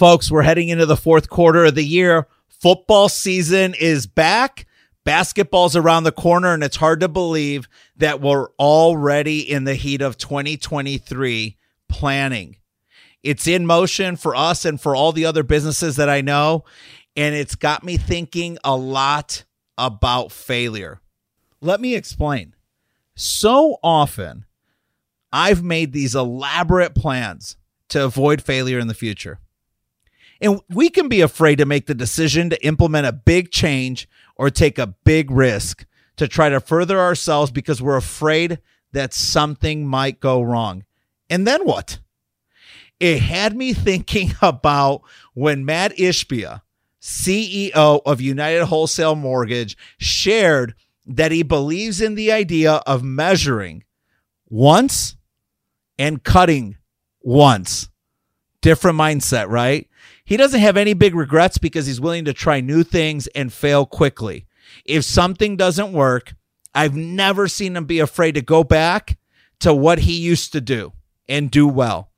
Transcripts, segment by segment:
Folks, we're heading into the fourth quarter of the year. Football season is back. Basketball's around the corner, and it's hard to believe that we're already in the heat of 2023 planning. It's in motion for us and for all the other businesses that I know. And it's got me thinking a lot about failure. Let me explain. So often, I've made these elaborate plans to avoid failure in the future. And we can be afraid to make the decision to implement a big change or take a big risk to try to further ourselves because we're afraid that something might go wrong. And then what? It had me thinking about when Mat Ishbia, CEO of United Wholesale Mortgage, shared that he believes in the idea of measuring once and cutting once. Different mindset, right? He doesn't have any big regrets because he's willing to try new things and fail quickly. If something doesn't work, I've never seen him be afraid to go back to what he used to do and do well.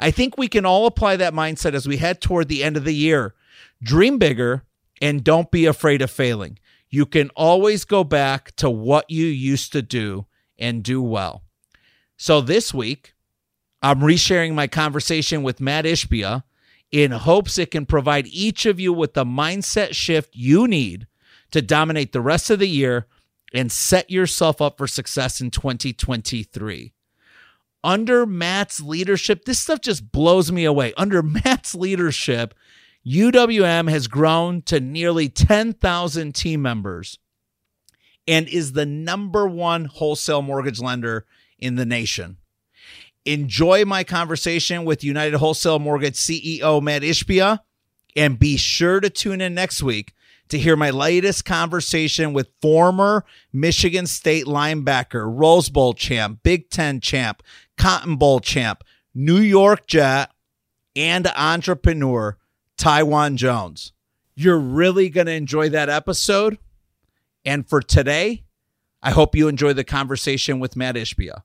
I think we can all apply that mindset as we head toward the end of the year. Dream bigger and don't be afraid of failing. You can always go back to what you used to do and do well. So this week, I'm resharing my conversation with Mat Ishbia in hopes it can provide each of you with the mindset shift you need to dominate the rest of the year and set yourself up for success in 2023. Under Mat's leadership, this stuff just blows me away. Under Mat's leadership, UWM has grown to nearly 10,000 team members and is the number one wholesale mortgage lender in the nation. Enjoy my conversation with United Wholesale Mortgage CEO Mat Ishbia, and be sure to tune in next week to hear my latest conversation with former Michigan State linebacker, Rose Bowl champ, Big Ten champ, Cotton Bowl champ, New York Jet, and entrepreneur Taiwan Jones. You're really going to enjoy that episode. And for today, I hope you enjoy the conversation with Mat Ishbia.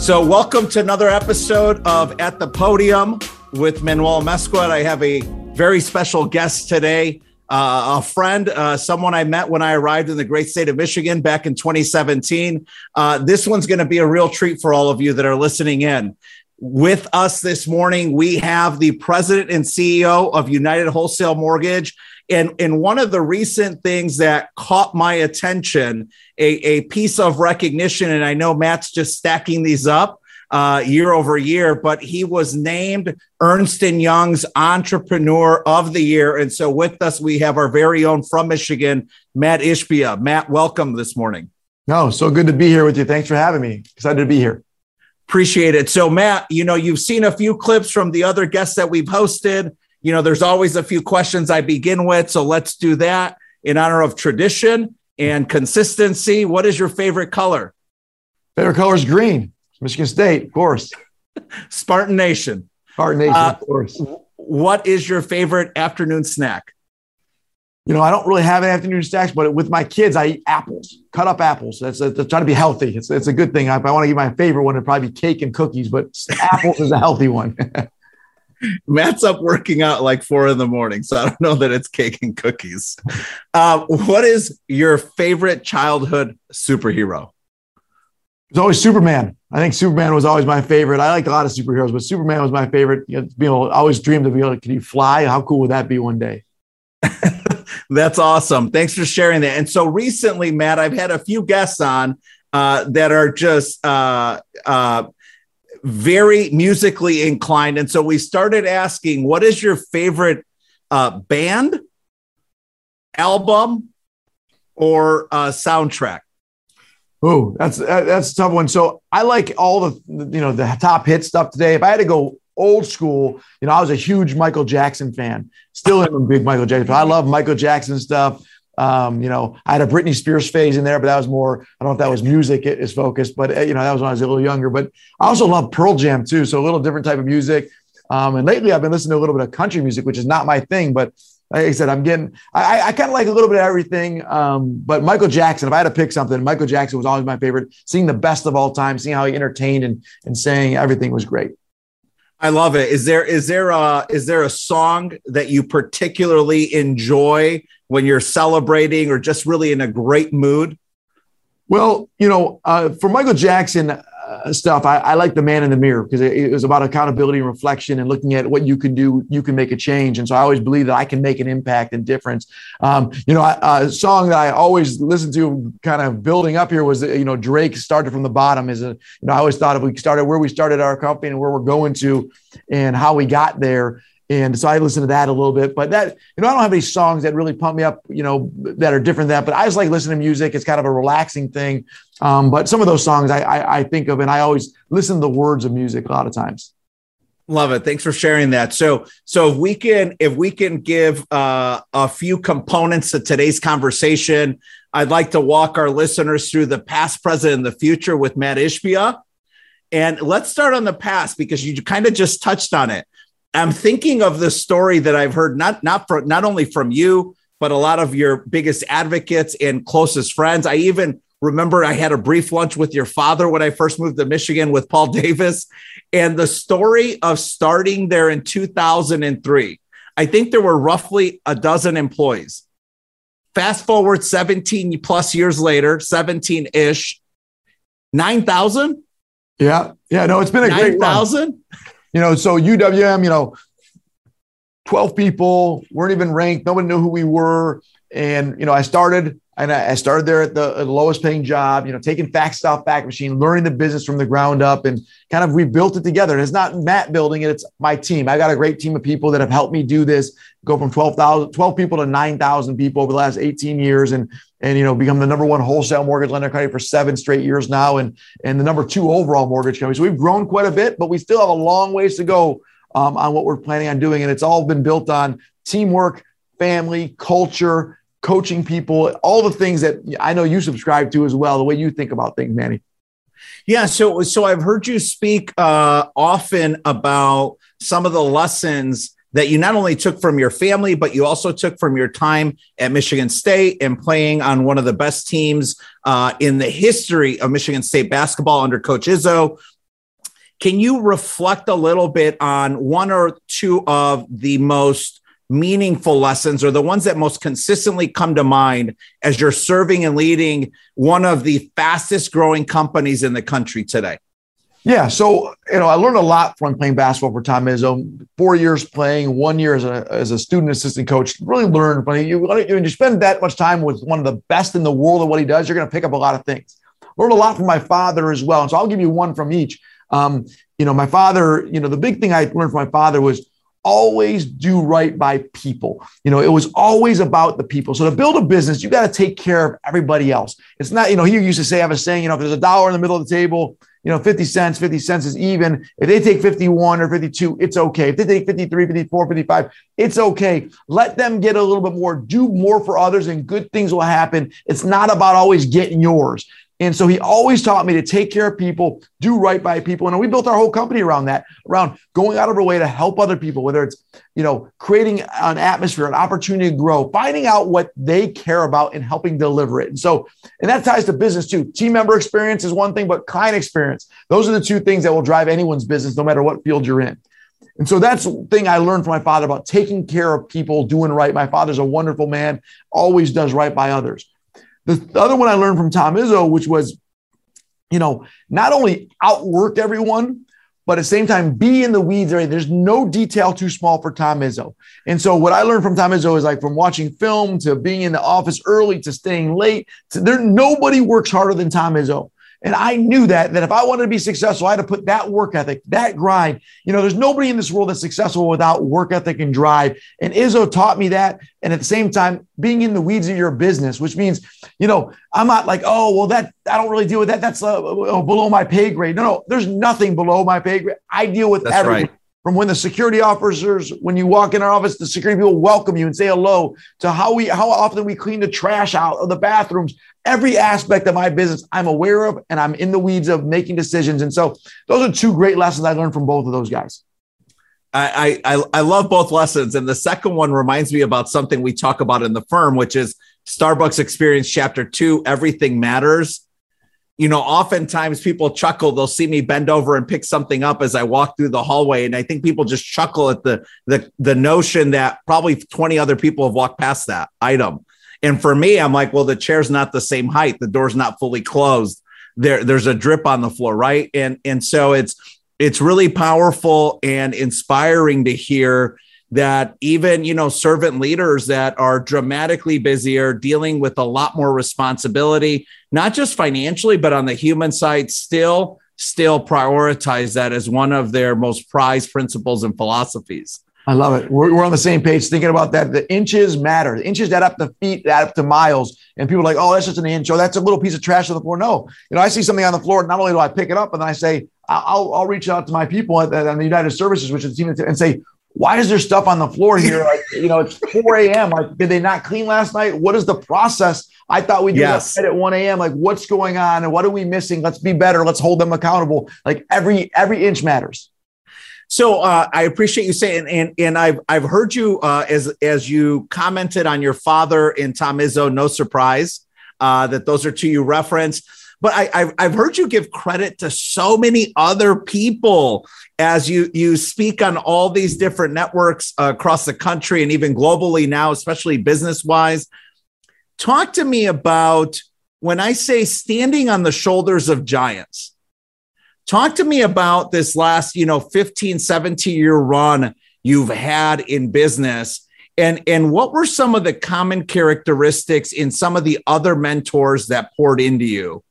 So, welcome to another episode of At the Podium with Manuel Amezcua. I have a very special guest today, uh, a friend, uh, someone I met when I arrived in the great state of Michigan back in 2017. Uh, this one's going to be a real treat for all of you that are listening in. With us this morning, we have the president and CEO of United Wholesale Mortgage. And, and one of the recent things that caught my attention, a, a piece of recognition, and I know Mat's just stacking these up uh, year over year, but he was named Ernst and Young's Entrepreneur of the Year. And so with us, we have our very own from Michigan, Mat Ishbia. Mat, welcome this morning. No, so good to be here with you. Thanks for having me. Excited to be here. Appreciate it. So, Mat, you know, you've seen a few clips from the other guests that we've hosted you know, there's always a few questions I begin with. So let's do that in honor of tradition and consistency. What is your favorite color? Favorite color is green. Michigan State, of course. Spartan Nation. Spartan Nation, uh, of course. What is your favorite afternoon snack? You know, I don't really have an afternoon snacks, but with my kids, I eat apples, cut up apples. That's, that's trying to be healthy. It's, it's a good thing. If I want to eat my favorite one, it'd probably be cake and cookies, but apples is a healthy one. Mat's up working out like four in the morning, so I don't know that it's cake and cookies. Uh, what is your favorite childhood superhero? It's always Superman. I think Superman was always my favorite. I liked a lot of superheroes, but Superman was my favorite. You know, being able, I always dreamed of being able to, can you fly? How cool would that be one day? That's awesome. Thanks for sharing that. And so recently, Mat, I've had a few guests on uh, that are just uh, uh, very musically inclined. And so we started asking, what is your favorite uh, band, album, or uh, soundtrack? Oh, that's that's a tough one. So I like all the you know the top hit stuff today. If I had to go old school, you know, I was a huge Michael Jackson fan. Still am a big Michael Jackson. Fan. I love Michael Jackson stuff. Um, you know, I had a Britney Spears phase in there, but that was more, I don't know if that was music is focused, but uh, you know, that was when I was a little younger. But I also love Pearl Jam too. So a little different type of music. Um, and lately I've been listening to a little bit of country music, which is not my thing, but like I said, I'm getting, I, I kind of like a little bit of everything. Um, but Michael Jackson, if I had to pick something, Michael Jackson was always my favorite. Seeing the best of all time, seeing how he entertained and, and saying everything was great. I love it. Is there is there a is there a song that you particularly enjoy when you're celebrating or just really in a great mood? Well, you know, uh, for Michael Jackson, uh, stuff, I, I, like the man in the mirror because it, it, was about accountability and reflection and looking at what you can do. You can make a change, and so I always believe that I can make an impact and difference. Um, you know, a, song that I always listen to, kind of building up here, was you know Drake started from the bottom. Is a you know I always thought if we started where we started our company and where we're going to, and how we got there and so I listen to that a little bit, but that, you know, I don't have any songs that really pump me up, you know, that are different than that, but I just like listening to music. It's kind of a relaxing thing. Um, but some of those songs I, I, I think of, and I always listen to the words of music a lot of times. Love it. Thanks for sharing that. So, so if we can, if we can give uh, a few components to today's conversation, I'd like to walk our listeners through the past, present, and the future with Mat Ishbia. And let's start on the past because you kind of just touched on it. I'm thinking of the story that I've heard not not from not only from you, but a lot of your biggest advocates and closest friends. I even remember I had a brief lunch with your father when I first moved to Michigan with Paul Davis, and the story of starting there in 2003. I think there were roughly a dozen employees. Fast forward 17 plus years later, 17 ish, 9,000? Yeah. Yeah. No, it's been a 9, great 9,000? You know, so UWM, you know, 12 people weren't even ranked. Nobody knew who we were. And, you know, I started and I started there at the, lowest paying job, you know, taking FactStop fact machine, learning the business from the ground up and kind of we built it together. And it's not Mat building it, it's my team. I got a great team of people that have helped me do this, go from 12,000, 12 people to 9,000 people over the last 18 years and, and, you know, become the number one wholesale mortgage lender company for seven straight years now and, and the number two overall mortgage company. So we've grown quite a bit, but we still have a long ways to go um, on what we're planning on doing. And it's all been built on teamwork, family, culture, coaching people, all the things that I know you subscribe to as well, the way you think about things, Manny. Yeah, so so I've heard you speak uh, often about some of the lessons that you not only took from your family, but you also took from your time at Michigan State and playing on one of the best teams uh, in the history of Michigan State basketball under Coach Izzo. Can you reflect a little bit on one or two of the most meaningful lessons or the ones that most consistently come to mind as you're serving and leading one of the fastest growing companies in the country today? Yeah, so you know, I learned a lot from playing basketball for Tom Izzo. Four years playing, one year as a as a student assistant coach. Really learned when you when you spend that much time with one of the best in the world at what he does, you're going to pick up a lot of things. Learned a lot from my father as well, and so I'll give you one from each. Um, you know, my father. You know, the big thing I learned from my father was always do right by people. You know, it was always about the people. So to build a business, you got to take care of everybody else. It's not, you know, he used to say, I have a saying, you know, if there's a dollar in the middle of the table, you know, 50 cents, 50 cents is even. If they take 51 or 52, it's okay. If they take 53, 54, 55, it's okay. Let them get a little bit more, do more for others, and good things will happen. It's not about always getting yours. And so he always taught me to take care of people, do right by people. And we built our whole company around that, around going out of our way to help other people, whether it's, you know, creating an atmosphere, an opportunity to grow, finding out what they care about and helping deliver it. And so, and that ties to business too. Team member experience is one thing, but client experience, those are the two things that will drive anyone's business, no matter what field you're in. And so that's the thing I learned from my father about taking care of people, doing right. My father's a wonderful man, always does right by others. The other one I learned from Tom Izzo, which was, you know, not only outwork everyone, but at the same time be in the weeds. There's no detail too small for Tom Izzo. And so what I learned from Tom Izzo is like from watching film to being in the office early to staying late. To, there, nobody works harder than Tom Izzo. And I knew that, that if I wanted to be successful, I had to put that work ethic, that grind. You know, there's nobody in this world that's successful without work ethic and drive. And Izzo taught me that. And at the same time, being in the weeds of your business, which means, you know, I'm not like, oh, well, that I don't really deal with that. That's uh, below my pay grade. No, no, there's nothing below my pay grade. I deal with that's everything. Right from when the security officers, when you walk in our office, the security people welcome you and say hello, to how we how often we clean the trash out of the bathrooms. Every aspect of my business I'm aware of, and I'm in the weeds of making decisions. And so those are two great lessons I learned from both of those guys. I, I I love both lessons, and the second one reminds me about something we talk about in the firm, which is Starbucks Experience Chapter Two. Everything matters. You know, oftentimes people chuckle. They'll see me bend over and pick something up as I walk through the hallway, and I think people just chuckle at the the the notion that probably twenty other people have walked past that item. And for me, I'm like, well, the chair's not the same height. The door's not fully closed. There, there's a drip on the floor, right? And and so it's it's really powerful and inspiring to hear that even you know servant leaders that are dramatically busier dealing with a lot more responsibility not just financially but on the human side still still prioritize that as one of their most prized principles and philosophies I love it. We're, we're on the same page thinking about that. The inches matter. The inches add up to feet, add up to miles. And people are like, oh, that's just an inch. Oh, that's a little piece of trash on the floor. No. You know, I see something on the floor. Not only do I pick it up, and then I say, I'll, I'll reach out to my people at, at the United Services, which is the team, and say, why is there stuff on the floor here? Like, you know, it's 4 a.m. Like, did they not clean last night? What is the process? I thought we do yes. at 1 a.m. Like, what's going on and what are we missing? Let's be better. Let's hold them accountable. Like every every inch matters. So uh, I appreciate you saying, and and I've I've heard you uh, as as you commented on your father and Tom Izzo. No surprise uh, that those are two you reference but I, I've, I've heard you give credit to so many other people as you you speak on all these different networks uh, across the country and even globally now, especially business wise. Talk to me about when I say standing on the shoulders of giants. Talk to me about this last, you know, 15, 17 year run you've had in business and and what were some of the common characteristics in some of the other mentors that poured into you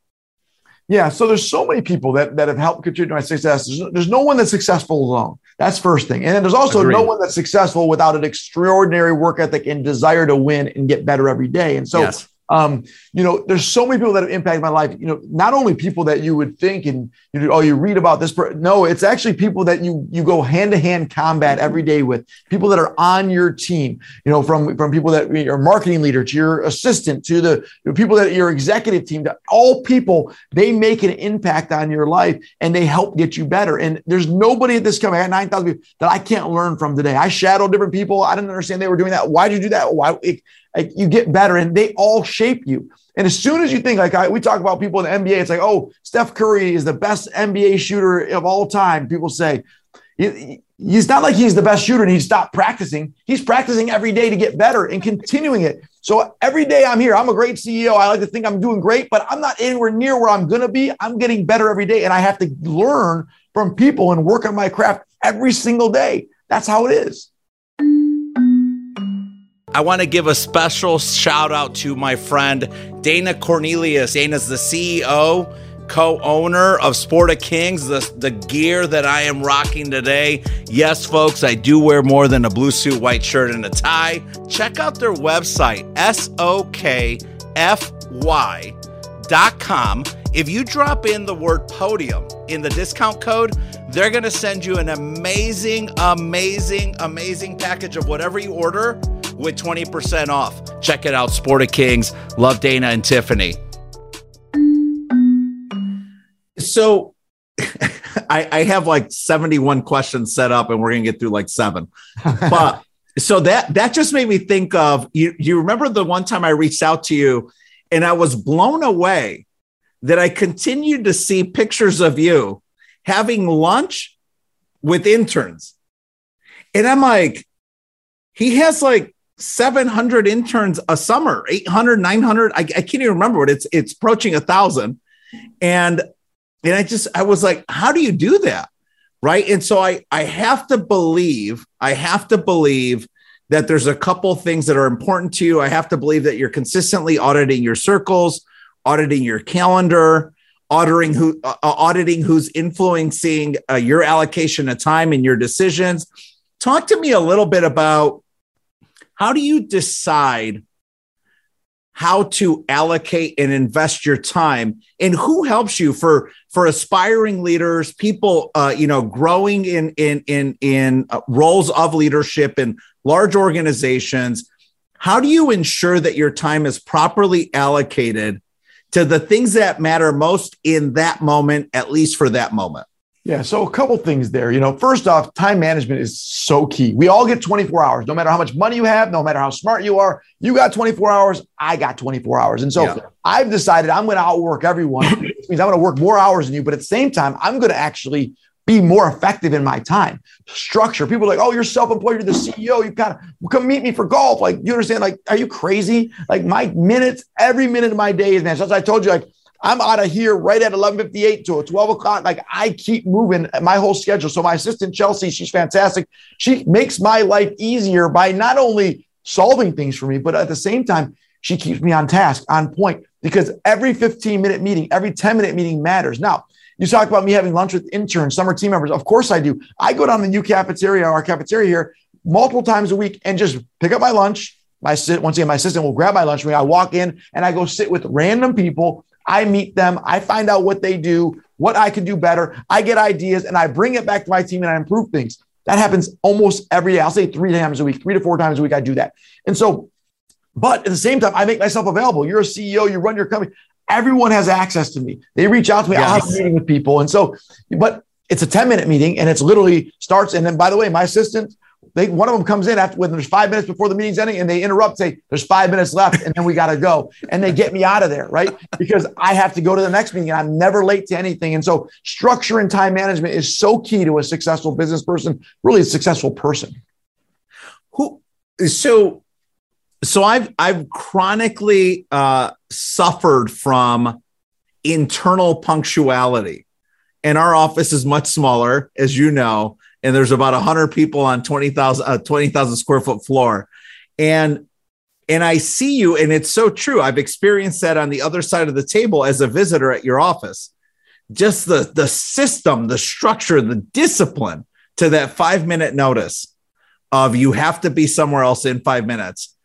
yeah, so there's so many people that, that have helped contribute to my success. There's, there's no one that's successful alone. That's first thing. And then there's also Agreed. no one that's successful without an extraordinary work ethic and desire to win and get better every day. And so yes. Um, you know, there's so many people that have impacted my life. You know, not only people that you would think and you know, oh, you read about this. Per-. No, it's actually people that you you go hand to hand combat every day with. People that are on your team. You know, from from people that your marketing leader to your assistant to the people that your executive team. To all people, they make an impact on your life and they help get you better. And there's nobody at this company. I got nine thousand people that I can't learn from today. I shadowed different people. I didn't understand they were doing that. Why did you do that? Why? It, like you get better and they all shape you. And as soon as you think, like I, we talk about people in the NBA, it's like, oh, Steph Curry is the best NBA shooter of all time. People say, he's not like he's the best shooter and he stopped practicing. He's practicing every day to get better and continuing it. So every day I'm here. I'm a great CEO. I like to think I'm doing great, but I'm not anywhere near where I'm going to be. I'm getting better every day. And I have to learn from people and work on my craft every single day. That's how it is. I want to give a special shout out to my friend Dana Cornelius. Dana's the CEO, co owner of Sport of Kings, the, the gear that I am rocking today. Yes, folks, I do wear more than a blue suit, white shirt, and a tie. Check out their website, sokfy.com. If you drop in the word podium in the discount code, they're going to send you an amazing, amazing, amazing package of whatever you order with 20% off. Check it out, Sport of Kings. Love Dana and Tiffany. So I, I have like 71 questions set up and we're going to get through like seven. But so that that just made me think of you you remember the one time I reached out to you and I was blown away that I continued to see pictures of you having lunch with interns. And I'm like, he has like 700 interns a summer 800 900 I, I can't even remember what it's it's approaching a thousand. And and i just i was like how do you do that? Right? And so i i have to believe i have to believe that there's a couple things that are important to you. I have to believe that you're consistently auditing your circles auditing your calendar auditing who uh, auditing who's influencing uh, your allocation of time and your decisions. Talk to me a little bit about how do you decide how to allocate and invest your time? And who helps you for for aspiring leaders people uh, you know growing in in in in uh, roles of leadership in large organizations? How do you ensure that your time is properly allocated to the things that matter most in that moment at least for that moment Yeah, so a couple things there. You know, first off, time management is so key. We all get 24 hours. No matter how much money you have, no matter how smart you are, you got 24 hours, I got 24 hours. And so yeah. I've decided I'm going to outwork everyone. Which means I'm going to work more hours than you, but at the same time, I'm going to actually be more effective in my time. Structure. People are like, oh, you're self-employed, you're the CEO. You've got to come meet me for golf. Like, you understand? Like, are you crazy? Like my minutes, every minute of my day is man. So as I told you, like I'm out of here right at 11:58 to 12 o'clock. Like I keep moving my whole schedule. So my assistant Chelsea, she's fantastic. She makes my life easier by not only solving things for me, but at the same time, she keeps me on task, on point. Because every 15 minute meeting, every 10 minute meeting matters. Now, you talk about me having lunch with interns, summer team members. Of course I do. I go down the new cafeteria, our cafeteria here, multiple times a week and just pick up my lunch. My once again, my assistant will grab my lunch for me. I walk in and I go sit with random people I meet them, I find out what they do, what I can do better. I get ideas and I bring it back to my team and I improve things. That happens almost every day. I'll say three times a week, three to four times a week. I do that. And so, but at the same time, I make myself available. You're a CEO, you run your company. Everyone has access to me. They reach out to me. Yes. I'll have a meeting with people. And so, but it's a 10 minute meeting and it's literally starts. And then by the way, my assistant they one of them comes in after when there's five minutes before the meeting's ending and they interrupt, say, there's five minutes left, and then we gotta go. And they get me out of there, right? Because I have to go to the next meeting and I'm never late to anything. And so structure and time management is so key to a successful business person, really a successful person. Who so so I've I've chronically uh suffered from internal punctuality. And our office is much smaller, as you know and there's about 100 people on 20,000 uh, 20,000 square foot floor. And and I see you and it's so true. I've experienced that on the other side of the table as a visitor at your office. Just the the system the structure the discipline to that 5 minute notice of you have to be somewhere else in 5 minutes.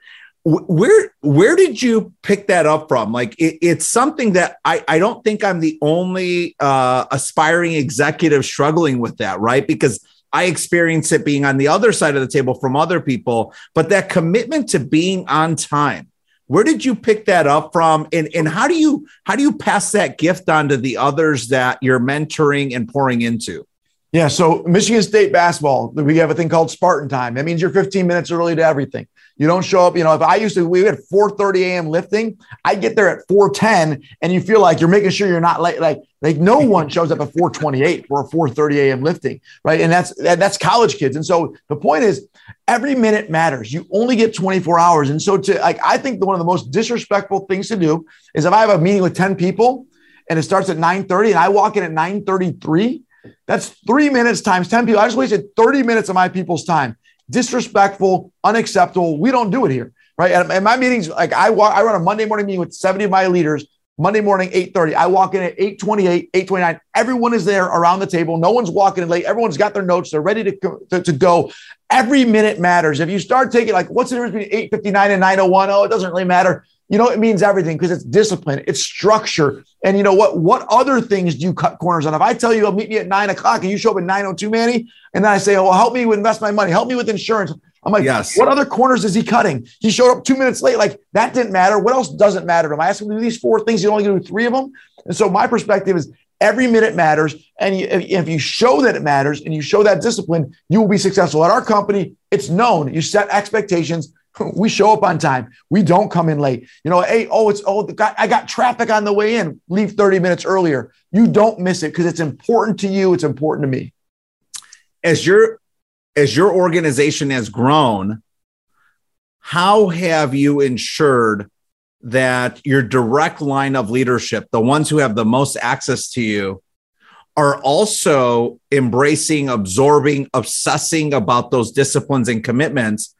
Where where did you pick that up from? Like it, it's something that I, I don't think i'm the only uh, aspiring executive struggling with that right? Because I experience it being on the other side of the table from other people, but that commitment to being on time. Where did you pick that up from? And, and how do you how do you pass that gift on to the others that you're mentoring and pouring into? Yeah, so Michigan State basketball, we have a thing called Spartan time. That means you're 15 minutes early to everything. You don't show up. You know, if I used to, we had 4:30 a.m. lifting. I get there at 4:10, and you feel like you're making sure you're not late. Like, like no one shows up at 4:28 for a 4:30 a.m. lifting, right? And that's that's college kids. And so the point is, every minute matters. You only get 24 hours. And so to like, I think one of the most disrespectful things to do is if I have a meeting with 10 people and it starts at 9:30 and I walk in at 9:33. That's three minutes times 10 people. I just wasted 30 minutes of my people's time disrespectful, unacceptable. We don't do it here, right? And, my meetings, like I walk, I run a Monday morning meeting with 70 of my leaders. Monday morning, 8:30. I walk in at 8:28, 8:29. Everyone is there around the table. No one's walking in late. Everyone's got their notes. They're ready to, to, to go. Every minute matters. If you start taking like, what's the difference between 8:59 and 9:01? Oh, it doesn't really matter. You know, it means everything because it's discipline, it's structure. And you know what? What other things do you cut corners on? If I tell you, I'll meet me at nine o'clock and you show up at 9:02, Manny, and then I say, Oh, well, help me with invest my money, help me with insurance. I'm like, yes. what other corners is he cutting? He showed up two minutes late. Like that didn't matter. What else doesn't matter to him? I asked him to do these four things. He's only going to do three of them. And so my perspective is every minute matters. And you, if, if you show that it matters and you show that discipline, you will be successful. At our company, it's known. You set expectations. We show up on time. We don't come in late. You know, hey, oh, it's oh, I got traffic on the way in. Leave 30 minutes earlier. You don't miss it because it's important to you. It's important to me. As you're as your organization has grown, how have you ensured that your direct line of leadership, the ones who have the most access to you, are also embracing, absorbing, obsessing about those disciplines and commitments?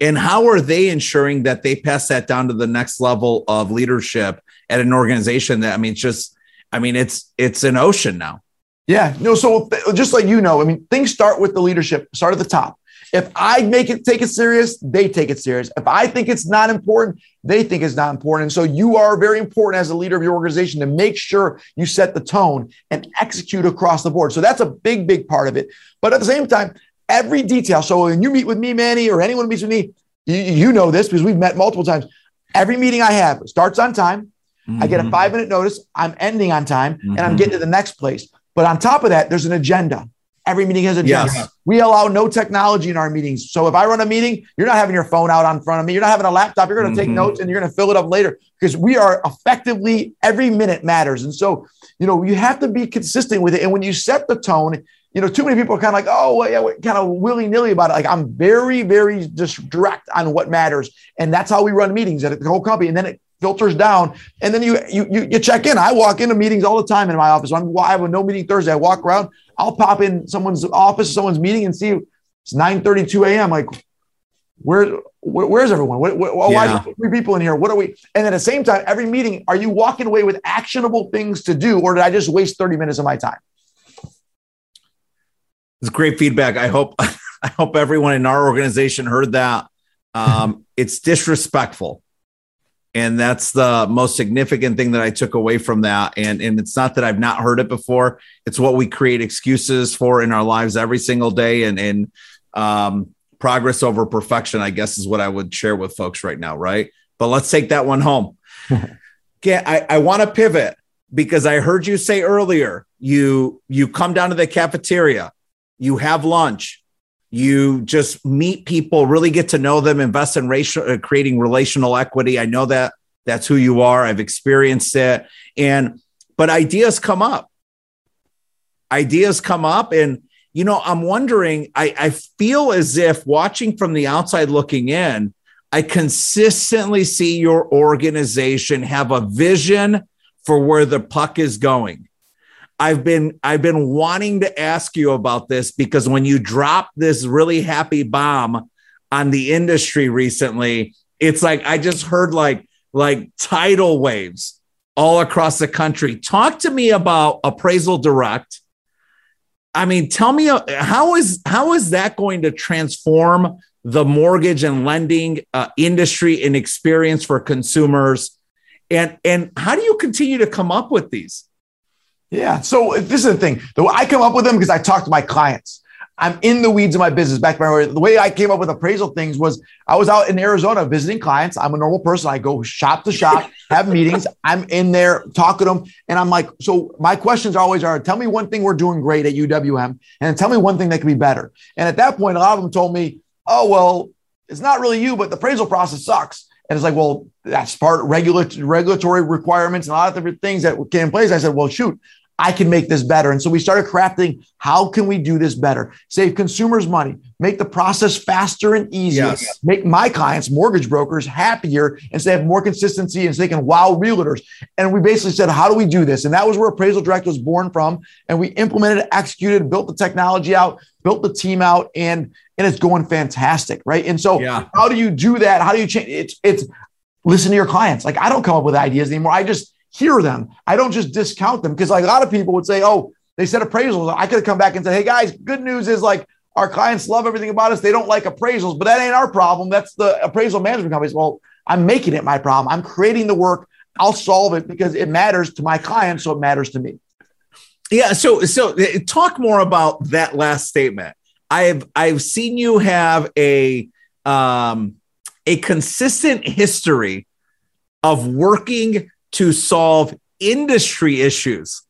And how are they ensuring that they pass that down to the next level of leadership at an organization that I mean, just I mean, it's it's an ocean now. Yeah, no. So just like you know, I mean, things start with the leadership. Start at the top. If I make it take it serious, they take it serious. If I think it's not important, they think it's not important. And so you are very important as a leader of your organization to make sure you set the tone and execute across the board. So that's a big, big part of it. But at the same time, every detail. So when you meet with me, Manny, or anyone meets with me, you, you know this because we've met multiple times. Every meeting I have starts on time. Mm-hmm. I get a mm-hmm. five minute notice. I'm ending on time mm-hmm. and I'm mm-hmm. getting to the next place. But on top of that, there's an agenda. Every meeting has a agenda. Yes. We allow no technology in our meetings. So if I run a meeting, you're not having your phone out on front of me. You're not having a laptop. You're going to mm-hmm. take notes and you're going to fill it up later because we are effectively every minute matters. And so, you know, you have to be consistent with it. And when you set the tone, you know, too many people are kind of like, oh, well, yeah, kind of willy nilly about it. Like I'm very, very just direct on what matters, and that's how we run meetings at the whole company. And then it filters down, and then you you you, you check in. I walk into meetings all the time in my office. I'm, I have a no meeting Thursday. I walk around. I'll pop in someone's office, someone's meeting, and see it's 9:32 a.m. Like, where, where where's everyone? What, what, yeah. Why three people in here? What are we? And at the same time, every meeting, are you walking away with actionable things to do, or did I just waste 30 minutes of my time? It's great feedback. I hope I hope everyone in our organization heard that. Um, it's disrespectful. And that's the most significant thing that I took away from that. And, and it's not that I've not heard it before. It's what we create excuses for in our lives every single day. And, and um, progress over perfection, I guess, is what I would share with folks right now. Right. But let's take that one home. okay. I, I want to pivot because I heard you say earlier, you, you come down to the cafeteria you have lunch, you just meet people, really get to know them, invest in racial, uh, creating relational equity. I know that that's who you are. I've experienced it. And, but ideas come up. Ideas come up. And, you know, I'm wondering, I, I feel as if watching from the outside looking in, I consistently see your organization have a vision for where the puck is going. I've been I've been wanting to ask you about this because when you dropped this really happy bomb on the industry recently, it's like I just heard like like tidal waves all across the country. Talk to me about Appraisal Direct. I mean, tell me how is how is that going to transform the mortgage and lending uh, industry and experience for consumers? And and how do you continue to come up with these? Yeah. So uh, this is the thing. Though I come up with them because I talk to my clients. I'm in the weeds of my business. Back when the way I came up with appraisal things was I was out in Arizona visiting clients. I'm a normal person. I go shop to shop, have meetings. I'm in there talking to them, and I'm like, so my questions always are: Tell me one thing we're doing great at UWM, and tell me one thing that could be better. And at that point, a lot of them told me, oh well, it's not really you, but the appraisal process sucks. And it's like, well, that's part regulatory requirements and a lot of different things that came in place. I said, well, shoot, I can make this better. And so we started crafting how can we do this better? Save consumers money, make the process faster and easier, yes. make my clients, mortgage brokers, happier, and so they have more consistency and so they can wow realtors. And we basically said, how do we do this? And that was where Appraisal Direct was born from. And we implemented, executed, built the technology out, built the team out, and and it's going fantastic, right? And so, yeah. how do you do that? How do you change? It's it's listen to your clients. Like I don't come up with ideas anymore. I just hear them. I don't just discount them because like a lot of people would say, oh, they said appraisals. I could have come back and said, hey guys, good news is like our clients love everything about us. They don't like appraisals, but that ain't our problem. That's the appraisal management companies. Well, I'm making it my problem. I'm creating the work. I'll solve it because it matters to my clients, so it matters to me. Yeah. So so uh, talk more about that last statement. I've I've seen you have a um a consistent history of working to solve industry issues.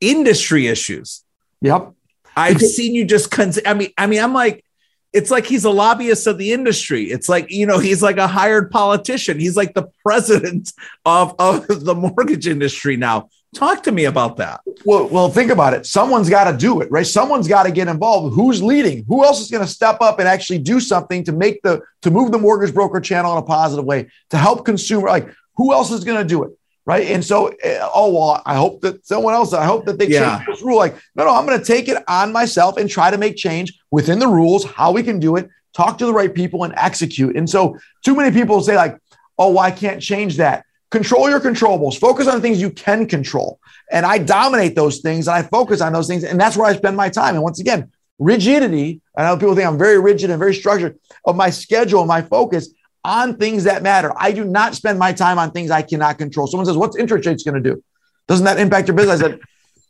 Industry issues. Yep. I've seen you just cons- I mean, I mean, I'm like, it's like he's a lobbyist of the industry. It's like, you know, he's like a hired politician. He's like the president of, of the mortgage industry now. Talk to me about that. Well, well, think about it. Someone's got to do it, right? Someone's got to get involved. Who's leading? Who else is going to step up and actually do something to make the to move the mortgage broker channel in a positive way to help consumer? Like who else is going to do it? Right. And so, eh, oh, well, I hope that someone else, I hope that they yeah. change this rule. Like, no, no, I'm going to take it on myself and try to make change within the rules, how we can do it, talk to the right people and execute. And so, too many people say, like, oh, well, I can't change that. Control your controllables, focus on things you can control. And I dominate those things and I focus on those things. And that's where I spend my time. And once again, rigidity, I know people think I'm very rigid and very structured of my schedule, and my focus on things that matter. I do not spend my time on things I cannot control. Someone says, What's interest rates going to do? Doesn't that impact your business? I said,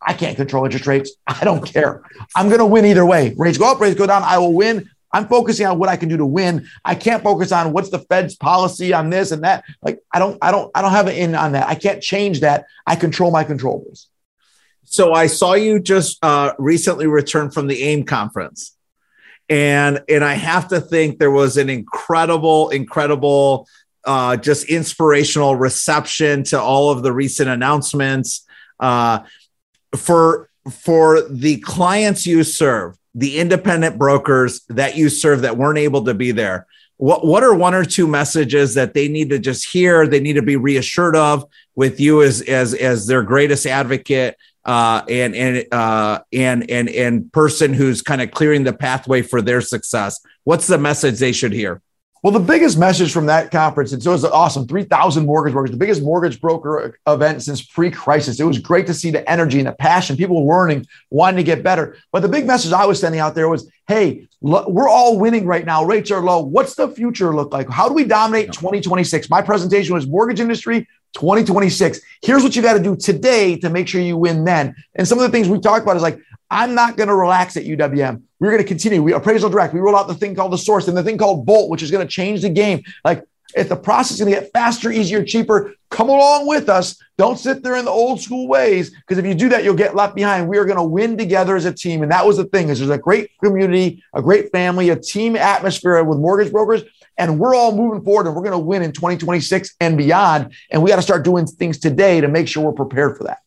I can't control interest rates. I don't care. I'm going to win either way. Rates go up, rates go down. I will win. I'm focusing on what I can do to win. I can't focus on what's the Fed's policy on this and that. Like I don't, I don't, I don't have an in on that. I can't change that. I control my controllables. So I saw you just uh, recently return from the AIM conference, and and I have to think there was an incredible, incredible, uh, just inspirational reception to all of the recent announcements. Uh, for for the clients you serve, the independent brokers that you serve that weren't able to be there, what what are one or two messages that they need to just hear? They need to be reassured of with you as as as their greatest advocate uh, and and uh, and and and person who's kind of clearing the pathway for their success. What's the message they should hear? Well, the biggest message from that conference, it was awesome 3,000 mortgage brokers, the biggest mortgage broker event since pre crisis. It was great to see the energy and the passion, people learning, wanting to get better. But the big message I was sending out there was hey, we're all winning right now. Rates are low. What's the future look like? How do we dominate 2026? My presentation was mortgage industry 2026. Here's what you got to do today to make sure you win then. And some of the things we talked about is like, I'm not going to relax at UWM. We're going to continue. We appraisal direct. We roll out the thing called the source and the thing called Bolt, which is going to change the game. Like if the process is going to get faster, easier, cheaper, come along with us. Don't sit there in the old school ways because if you do that, you'll get left behind. We are going to win together as a team, and that was the thing. Is there's a great community, a great family, a team atmosphere with mortgage brokers, and we're all moving forward, and we're going to win in 2026 and beyond. And we got to start doing things today to make sure we're prepared for that.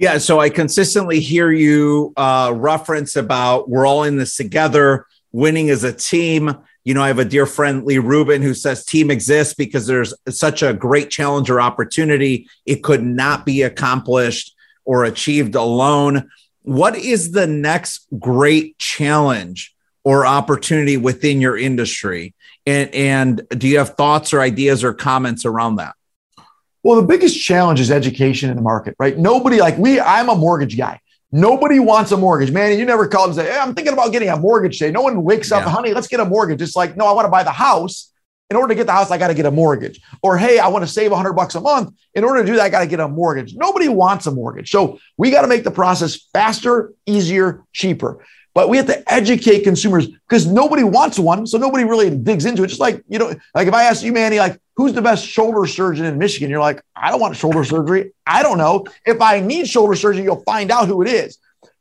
Yeah, so I consistently hear you uh, reference about we're all in this together, winning as a team. You know, I have a dear friend, Lee Rubin, who says team exists because there's such a great challenger opportunity. It could not be accomplished or achieved alone. What is the next great challenge or opportunity within your industry? And, and do you have thoughts or ideas or comments around that? Well, the biggest challenge is education in the market, right? Nobody like we, I'm a mortgage guy. Nobody wants a mortgage, man. You never call and say, hey, I'm thinking about getting a mortgage today. No one wakes up, honey, let's get a mortgage. It's like, no, I want to buy the house. In order to get the house, I got to get a mortgage. Or, hey, I want to save 100 bucks a month. In order to do that, I got to get a mortgage. Nobody wants a mortgage. So we got to make the process faster, easier, cheaper. But we have to educate consumers because nobody wants one. So nobody really digs into it. Just like, you know, like if I ask you, Manny, like, who's the best shoulder surgeon in Michigan? You're like, I don't want shoulder surgery. I don't know. If I need shoulder surgery, you'll find out who it is.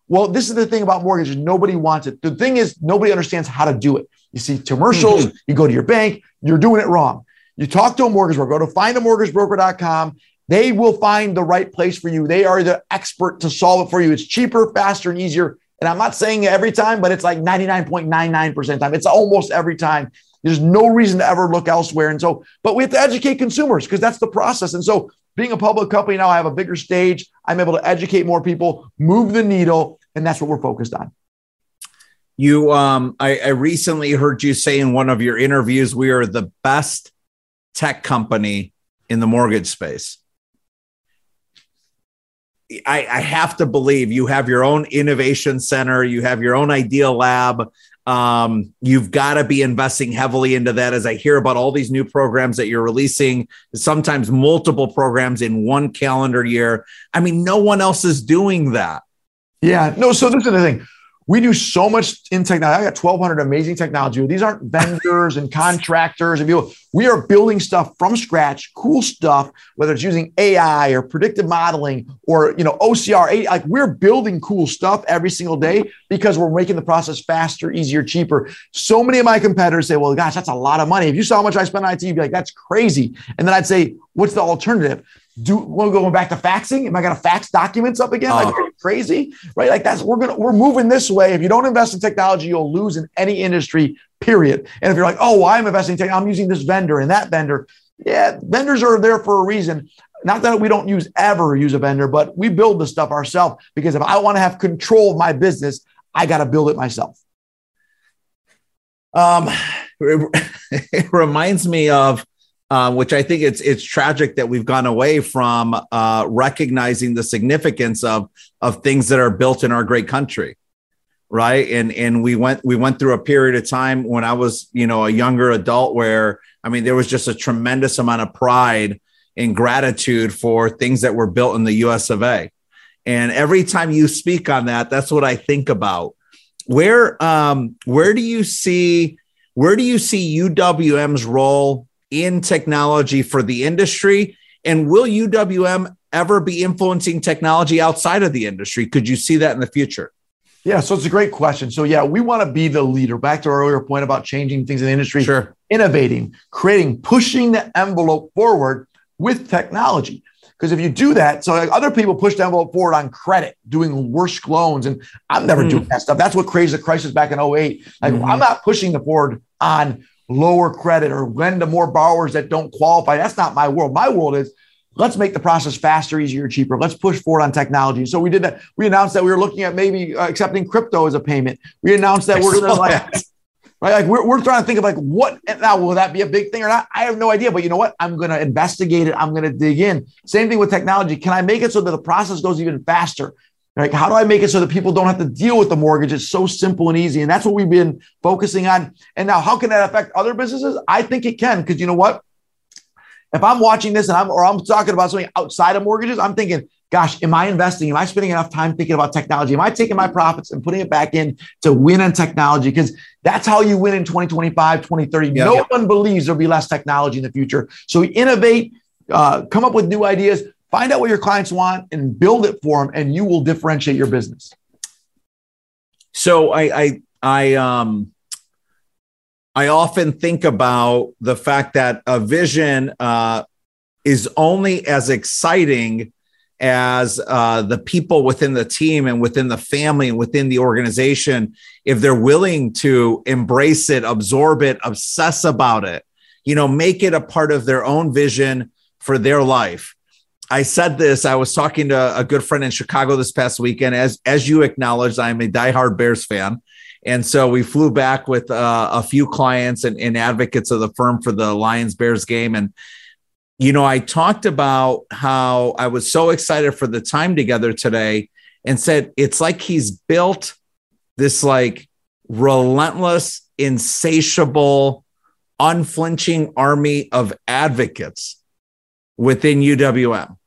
Well, this is the thing about mortgages. Nobody wants it. The thing is, nobody understands how to do it. You see commercials, mm-hmm. you go to your bank, you're doing it wrong. You talk to a mortgage broker, go to findamortgagebroker.com. They will find the right place for you. They are the expert to solve it for you. It's cheaper, faster, and easier and I'm not saying every time, but it's like 99.99% time. It's almost every time. There's no reason to ever look elsewhere. And so, but we have to educate consumers because that's the process. And so, being a public company now, I have a bigger stage. I'm able to educate more people, move the needle, and that's what we're focused on. You, um, I, I recently heard you say in one of your interviews, we are the best tech company in the mortgage space. I, I, have to believe you have your own innovation center, you have your own idea lab. Um, you've got to be investing heavily into that. As I hear about all these new programs that you're releasing, sometimes multiple programs in one calendar year. I mean, no one else is doing that. Yeah, no. So this is the thing we do so much in technology. I got 1,200 amazing technology. These aren't vendors and contractors and people. We are building stuff from scratch, cool stuff, whether it's using AI or predictive modeling or you know OCR. Like we're building cool stuff every single day because we're making the process faster, easier, cheaper. So many of my competitors say, "Well, gosh, that's a lot of money." If you saw how much I spend on IT, you'd be like, "That's crazy." And then I'd say, "What's the alternative?" Do we're going back to faxing? Am I going to fax documents up again? Like uh, crazy, right? Like that's we're gonna we're moving this way. If you don't invest in technology, you'll lose in any industry. Period. And if you're like, oh, well, I'm investing in technology, I'm using this vendor and that vendor. Yeah, vendors are there for a reason. Not that we don't use ever use a vendor, but we build the stuff ourselves because if I want to have control of my business, I got to build it myself. Um, it reminds me of uh, which I think it's it's tragic that we've gone away from uh, recognizing the significance of of things that are built in our great country, right? And and we went we went through a period of time when I was you know a younger adult where I mean there was just a tremendous amount of pride and gratitude for things that were built in the U.S. of A. And every time you speak on that, that's what I think about. Where um, where do you see where do you see UWM's role in technology for the industry? And will UWM ever be influencing technology outside of the industry? Could you see that in the future? Yeah, so it's a great question. So yeah, we want to be the leader. Back to our earlier point about changing things in the industry, sure. innovating, creating, pushing the envelope forward with technology. Because if you do that, so like other people push the envelope forward on credit, doing worse loans, and I'm never mm. doing that stuff. That's what created the crisis back in 08. Like mm-hmm. I'm not pushing the forward on lower credit or lend to more borrowers that don't qualify. That's not my world. My world is let's make the process faster, easier, cheaper. Let's push forward on technology. So we did that. We announced that we were looking at maybe uh, accepting crypto as a payment. We announced that we're going to like right? Like we're, we're trying to think of like what now will that be a big thing or not? I have no idea, but you know what? I'm going to investigate it. I'm going to dig in. Same thing with technology. Can I make it so that the process goes even faster? Like, how do I make it so that people don't have to deal with the mortgage? It's so simple and easy. And that's what we've been focusing on. And now, how can that affect other businesses? I think it can, because you know what? If I'm watching this and I'm or I'm talking about something outside of mortgages, I'm thinking, gosh, am I investing? Am I spending enough time thinking about technology? Am I taking my profits and putting it back in to win in technology? Because that's how you win in 2025, 2030. Yeah, no yeah. one believes there'll be less technology in the future. So we innovate, uh, come up with new ideas, find out what your clients want and build it for them, and you will differentiate your business. So I, I, I, um, I often think about the fact that a vision uh, is only as exciting as uh, the people within the team and within the family and within the organization, if they're willing to embrace it, absorb it, obsess about it, you know, make it a part of their own vision for their life. I said this. I was talking to a good friend in Chicago this past weekend. As as you acknowledged, I'm a diehard Bears fan, and so we flew back with uh, a few clients and, and advocates of the firm for the Lions Bears game, and you know, I talked about how I was so excited for the time together today and said it's like he's built this like relentless, insatiable, unflinching army of advocates within UWM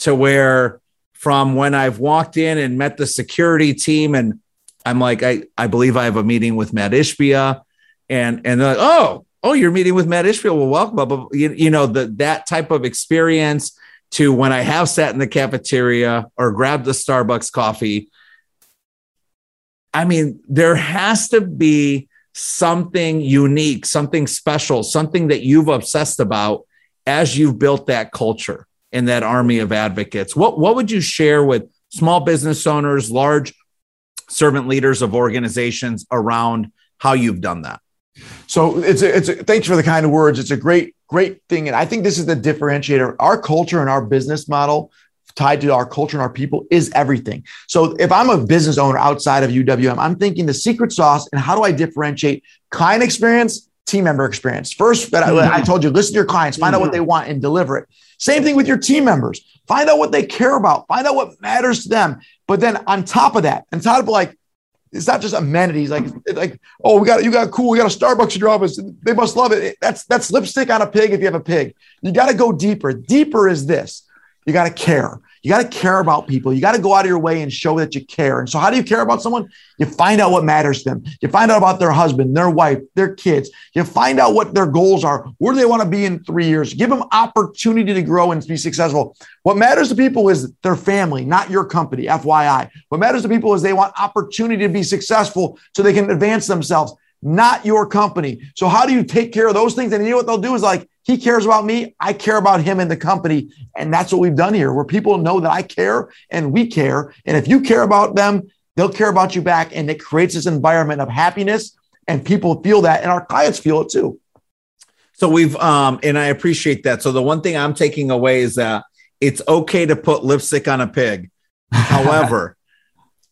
to where from when I've walked in and met the security team and I'm like, I, I believe I have a meeting with Mat Ishbia and, and they're like, oh, oh, you're meeting with Mat Ishbia. Well, welcome. But you, you know, the, that type of experience to when I have sat in the cafeteria or grabbed the Starbucks coffee. I mean, there has to be something unique, something special, something that you've obsessed about as you've built that culture and that army of advocates. What, what would you share with small business owners, large servant leaders of organizations around how you've done that? So it's a, it's a, thanks for the kind of words. It's a great, great thing. And I think this is the differentiator. Our culture and our business model tied to our culture and our people is everything. So if I'm a business owner outside of UWM, I'm thinking the secret sauce and how do I differentiate client experience, team member experience. First, but mm-hmm. I, I, told you, listen to your clients, find out what mm-hmm. they want and deliver it. Same thing with your team members. Find out what they care about, find out what matters to them. But then on top of that, on top of like it's not just amenities like like oh we got you got cool we got a Starbucks in your office. They must love it. That's that's lipstick on a pig if you have a pig. You got to go deeper. Deeper is this. You got to care you got to care about people. You got to go out of your way and show that you care. And so, how do you care about someone? You find out what matters to them. You find out about their husband, their wife, their kids. You find out what their goals are. Where do they want to be in three years? Give them opportunity to grow and be successful. What matters to people is their family, not your company, FYI. What matters to people is they want opportunity to be successful so they can advance themselves not your company. So how do you take care of those things? And you know what they'll do is like, he cares about me. I care about him and the company. And that's what we've done here, where people know that I care and we care. And if you care about them, they'll care about you back. And it creates this environment of happiness. And people feel that, and our clients feel it too. So we've, um, and I appreciate that. So the one thing I'm taking away is that it's okay to put lipstick on a pig. However,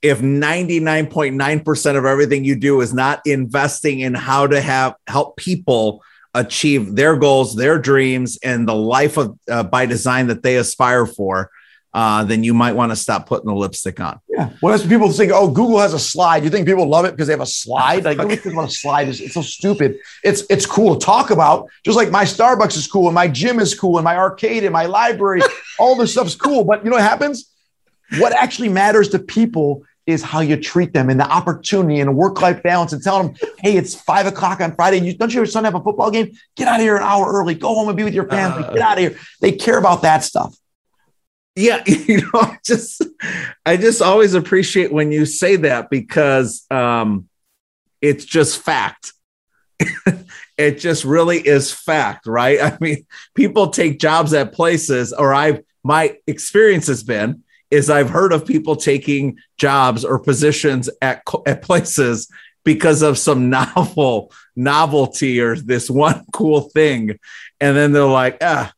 if 99.9% of everything you do is not investing in how to have help people achieve their goals, their dreams, and the life of uh, by design that they aspire for, uh, then you might want to stop putting the lipstick on. Yeah. Well, that's people think, oh, Google has a slide. You think people love it because they have a slide? Like, nobody thinks about a slide. It's, it's so stupid. It's it's cool to talk about. Just like my Starbucks is cool, and my gym is cool, and my arcade, and my library, all this stuff's cool. But you know what happens? What actually matters to people is how you treat them and the opportunity and a work life balance and tell them, hey, it's five o'clock on Friday. and You, don't you your son have a football game? Get out of here an hour early. Go home and be with your family. Uh, Get out of here. They care about that stuff. Yeah, you know, I just I just always appreciate when you say that because um it's just fact. it just really is fact, right? I mean, people take jobs at places, or I've my experience has been is I've heard of people taking jobs or positions at at places because of some novel novelty or this one cool thing, and then they're like, ah.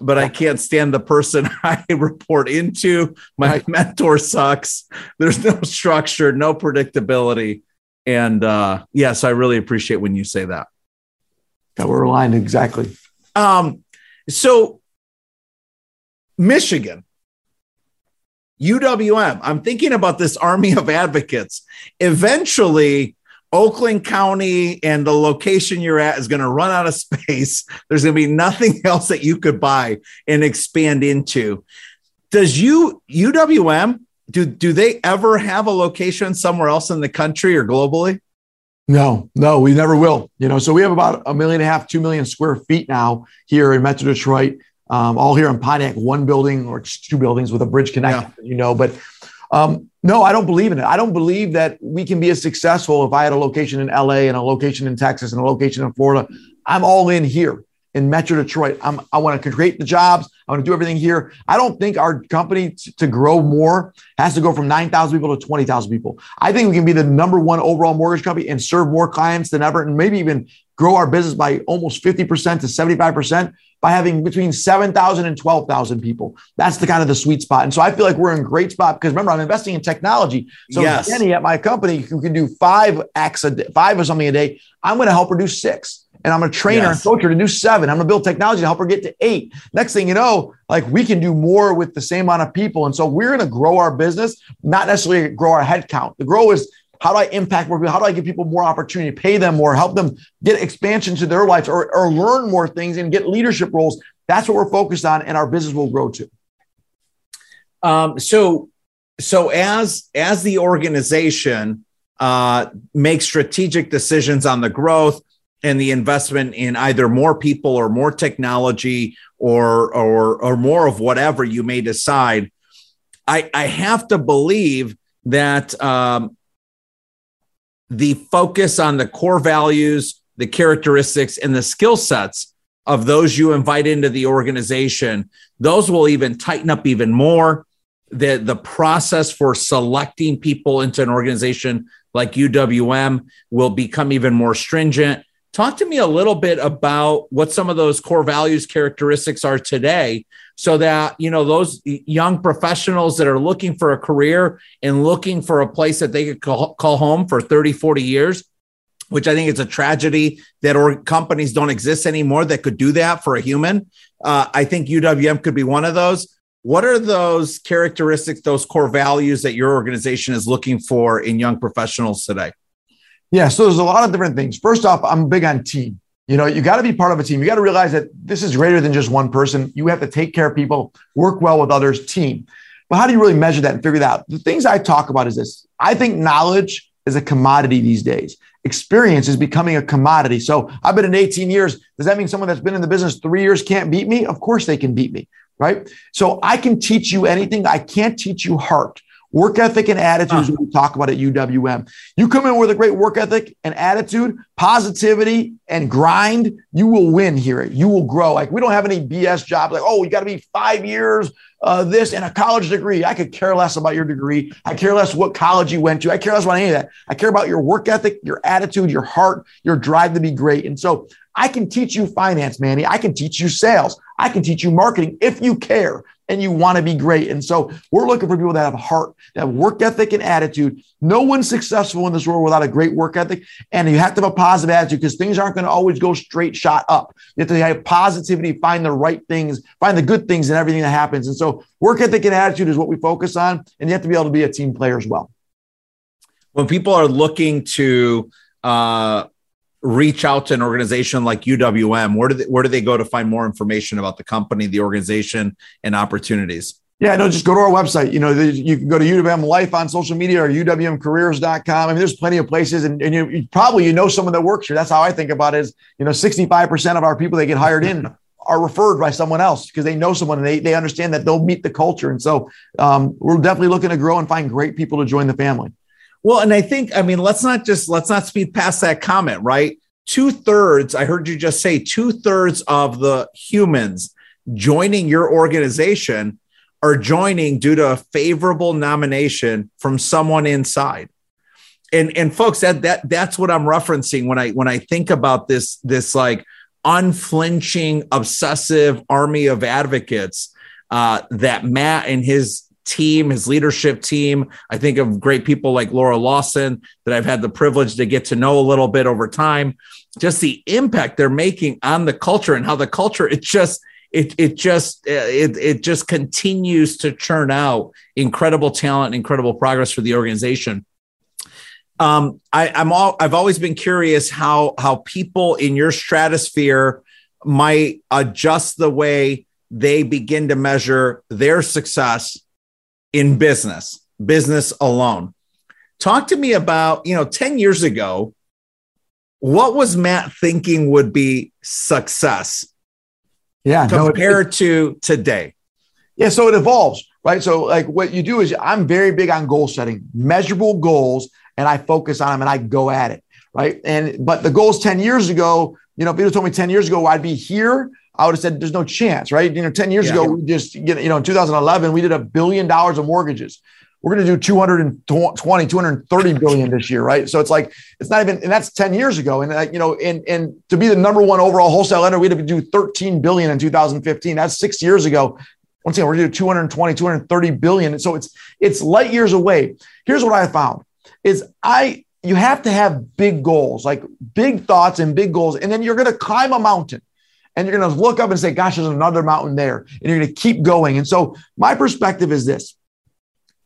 But I can't stand the person I report into. My mentor sucks. There's no structure, no predictability. And uh, yes, I really appreciate when you say that. Yeah, we're aligned exactly. Um, so Michigan, UWM. I'm thinking about this army of advocates. Eventually, Oakland County and the location you're at is going to run out of space. There's going to be nothing else that you could buy and expand into. Does you UWM do do they ever have a location somewhere else in the country or globally? No, no, we never will. You know, so we have about a million and a half, two million square feet now here in Metro Detroit, um, all here in Pontiac, one building or two buildings with a bridge connection, yeah. you know. But um, no, I don't believe in it. I don't believe that we can be as successful if I had a location in LA and a location in Texas and a location in Florida. I'm all in here in Metro Detroit. I'm, I want to create the jobs. I want to do everything here. I don't think our company t- to grow more has to go from 9,000 people to 20,000 people. I think we can be the number one overall mortgage company and serve more clients than ever and maybe even grow our business by almost 50% to 75% by having between 7,000 and 12,000 people. That's the kind of the sweet spot. And so I feel like we're in a great spot because remember, I'm investing in technology. So yes. Jenny at my company who can do five acts a day, five or something a day, I'm going to help her do six and I'm going to train yes. her and coach her to do seven. I'm going to build technology to help her get to eight. Next thing you know, like we can do more with the same amount of people. And so we're going to grow our business, not necessarily grow our headcount. The grow is how do I impact more people? How do I give people more opportunity, pay them more, help them get expansion to their lives or, or learn more things and get leadership roles? That's what we're focused on, and our business will grow too. Um, so, so as as the organization uh, makes strategic decisions on the growth, and the investment in either more people or more technology or or or more of whatever you may decide i i have to believe that um, the focus on the core values the characteristics and the skill sets of those you invite into the organization those will even tighten up even more. The the process for selecting people into an organization like UWM will become even more stringent. Talk to me a little bit about what some of those core values characteristics are today so that you know those young professionals that are looking for a career and looking for a place that they could call, call home for 30 40 years which i think is a tragedy that or companies don't exist anymore that could do that for a human uh, i think uwm could be one of those what are those characteristics those core values that your organization is looking for in young professionals today yeah, so there's a lot of different things. First off, I'm big on team. You know, you got to be part of a team. You got to realize that this is greater than just one person. You have to take care of people, work well with others, team. But how do you really measure that and figure that out? The things I talk about is this I think knowledge is a commodity these days. Experience is becoming a commodity. So I've been in 18 years. Does that mean someone that's been in the business three years can't beat me? Of course they can beat me, right? So I can teach you anything. I can't teach you heart. Work ethic and attitude is what we talk about at UWM. You come in with a great work ethic and attitude, positivity and grind, you will win here. You will grow. Like we don't have any BS jobs like, oh, you got to be five years uh, this and a college degree. I could care less about your degree. I care less what college you went to. I care less about any of that. I care about your work ethic, your attitude, your heart, your drive to be great. And so I can teach you finance, Manny. I can teach you sales. I can teach you marketing if you care and you want to be great. And so we're looking for people that have heart, that have work ethic and attitude. No one's successful in this world without a great work ethic. And you have to have a positive attitude because things aren't going to always go straight shot up. You have to have positivity, find the right things, find the good things in everything that happens. And so work ethic and attitude is what we focus on. And you have to be able to be a team player as well. When people are looking to uh, reach out to an organization like UWM? Where do they, where do they go to find more information about the company, the organization, and opportunities? Yeah, no, just go to our website. You know, you can go to UWM Life on social media or UWMcareers.com. I mean, there's plenty of places, and, and you, you, probably you know someone that works here. That's how I think about it. Is you know, 65% of our people that get hired in are referred by someone else because they know someone and they, they understand that they'll meet the culture. And so um, we're definitely looking to grow and find great people to join the family. Well, and I think, I mean, let's not just, let's not speed past that comment, right? Two thirds, I heard you just say two thirds of the humans joining your organization are joining due to a favorable nomination from someone inside. And, and folks, that, that, that's what I'm referencing when I, when I think about this, this like unflinching, obsessive army of advocates uh, that Mat and his team, his leadership team. I think of great people like Laura Lawson that I've had the privilege to get to know a little bit over time. Just the impact they're making on the culture and how the culture it just it it just it it just continues to churn out incredible talent, incredible progress for the organization. Um, I, I'm all I've always been curious how how people in your stratosphere might adjust the way they begin to measure their success in business, business alone. Talk to me about, you know, 10 years ago, what was Mat thinking would be success? Yeah, compared no, it, to today. Yeah, so it evolves, right? So, like, what you do is I'm very big on goal setting, measurable goals, and I focus on them and I go at it, right? And but the goals 10 years ago, you know, if you told me 10 years ago I'd be here, I would have said there's no chance, right? You know, 10 years yeah. ago, we just, you know, in 2011, we did a billion dollars of mortgages. We're going to do 220, 230 billion this year, right? So it's like, it's not even, and that's 10 years ago. And, uh, you know, and, and to be the number one overall wholesale lender, we had to do 13 billion in 2015. That's six years ago. Once again, we're going to do 220, 230 billion. And so it's, it's light years away. Here's what I found is I, you have to have big goals, like big thoughts and big goals. And then you're going to climb a mountain and you're going to look up and say, gosh, there's another mountain there. And you're going to keep going. And so my perspective is this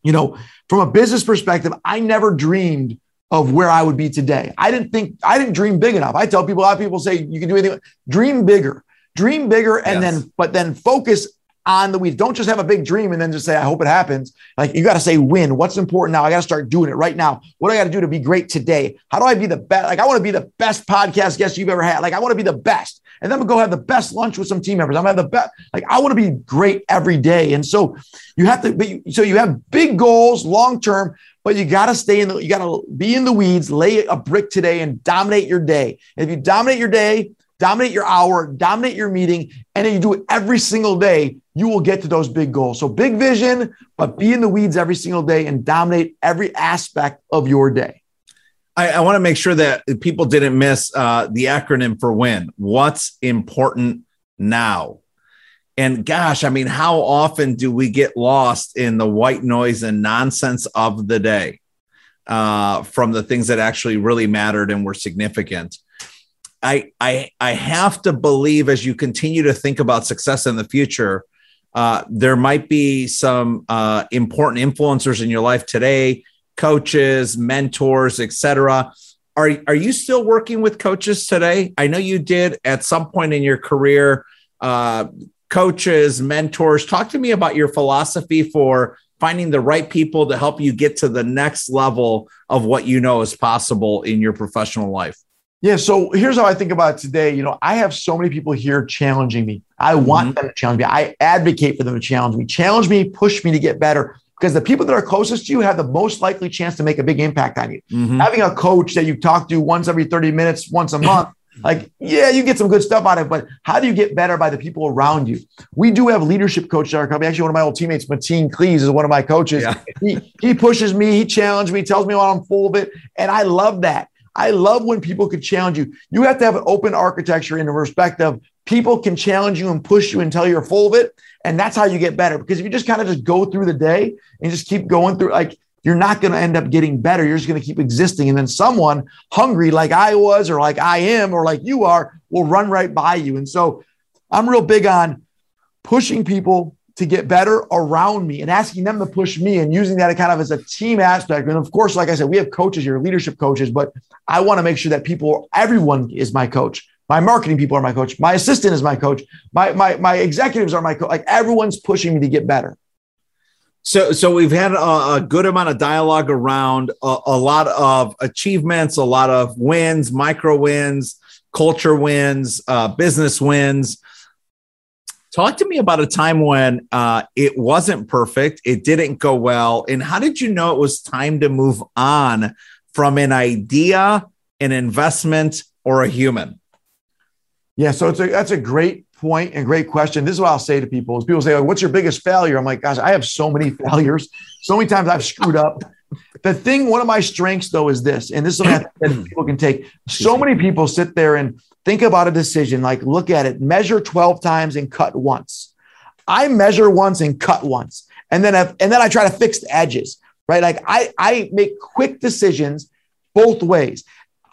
you know, from a business perspective, I never dreamed of where I would be today. I didn't think, I didn't dream big enough. I tell people, a lot of people say you can do anything, dream bigger, dream bigger, and yes. then, but then focus on the weeds. Don't just have a big dream and then just say, I hope it happens. Like you got to say, win. What's important now? I got to start doing it right now. What do I got to do to be great today? How do I be the best? Like, I want to be the best podcast guest you've ever had. Like, I want to be the best. And then we go have the best lunch with some team members. I'm gonna have the best. Like, I want to be great every day. And so you have to be, so you have big goals long term, but you got to stay in the, you got to be in the weeds, lay a brick today and dominate your day. And if you dominate your day, dominate your hour, dominate your meeting, and then you do it every single day, you will get to those big goals. So big vision, but be in the weeds every single day and dominate every aspect of your day. I, I want to make sure that people didn't miss uh, the acronym for WIN. What's important now? And gosh, I mean, how often do we get lost in the white noise and nonsense of the day uh, from the things that actually really mattered and were significant? I, I, I have to believe as you continue to think about success in the future, uh, there might be some uh, important influencers in your life today, coaches, mentors, etc. Are, are you still working with coaches today? I know you did at some point in your career. Uh, coaches, mentors, talk to me about your philosophy for finding the right people to help you get to the next level of what you know is possible in your professional life. Yeah. So here's how I think about today. You know, I have so many people here challenging me. I want mm-hmm. them to challenge me. I advocate for them to challenge me, challenge me, push me to get better. Because the people that are closest to you have the most likely chance to make a big impact on you. Mm-hmm. Having a coach that you talk to once every 30 minutes, once a month, like, yeah, you get some good stuff out of it, but how do you get better by the people around you? We do have leadership coaches at our company. Actually, one of my old teammates, Mateen Cleaves, is one of my coaches. Yeah. he, he pushes me, he challenges me, tells me when I'm full of it. And I love that. I love when people could challenge you. You have to have an open architecture in the respect of people can challenge you and push you until you're full of it. And that's how you get better. Because if you just kind of just go through the day and just keep going through, like you're not going to end up getting better. You're just going to keep existing. And then someone hungry like I was, or like I am, or like you are, will run right by you. And so I'm real big on pushing people to get better around me and asking them to push me and using that kind of as a team aspect. And of course, like I said, we have coaches here, leadership coaches, but I want to make sure that people, everyone is my coach. My marketing people are my coach. My assistant is my coach. My, my, my executives are my coach. Like everyone's pushing me to get better. So, so we've had a, a good amount of dialogue around a, a lot of achievements, a lot of wins, micro wins, culture wins, uh, business wins Talk to me about a time when uh, it wasn't perfect, it didn't go well, and how did you know it was time to move on from an idea, an investment, or a human? Yeah, so it's a, that's a great point and great question. This is what I'll say to people: is people say, "What's your biggest failure?" I'm like, "Gosh, I have so many failures. So many times I've screwed up." The thing, one of my strengths though, is this, and this is something that people can take. So many people sit there and think about a decision, like look at it, measure 12 times and cut once. I measure once and cut once. And then, I've, and then I try to fix the edges, right? Like I, I make quick decisions both ways.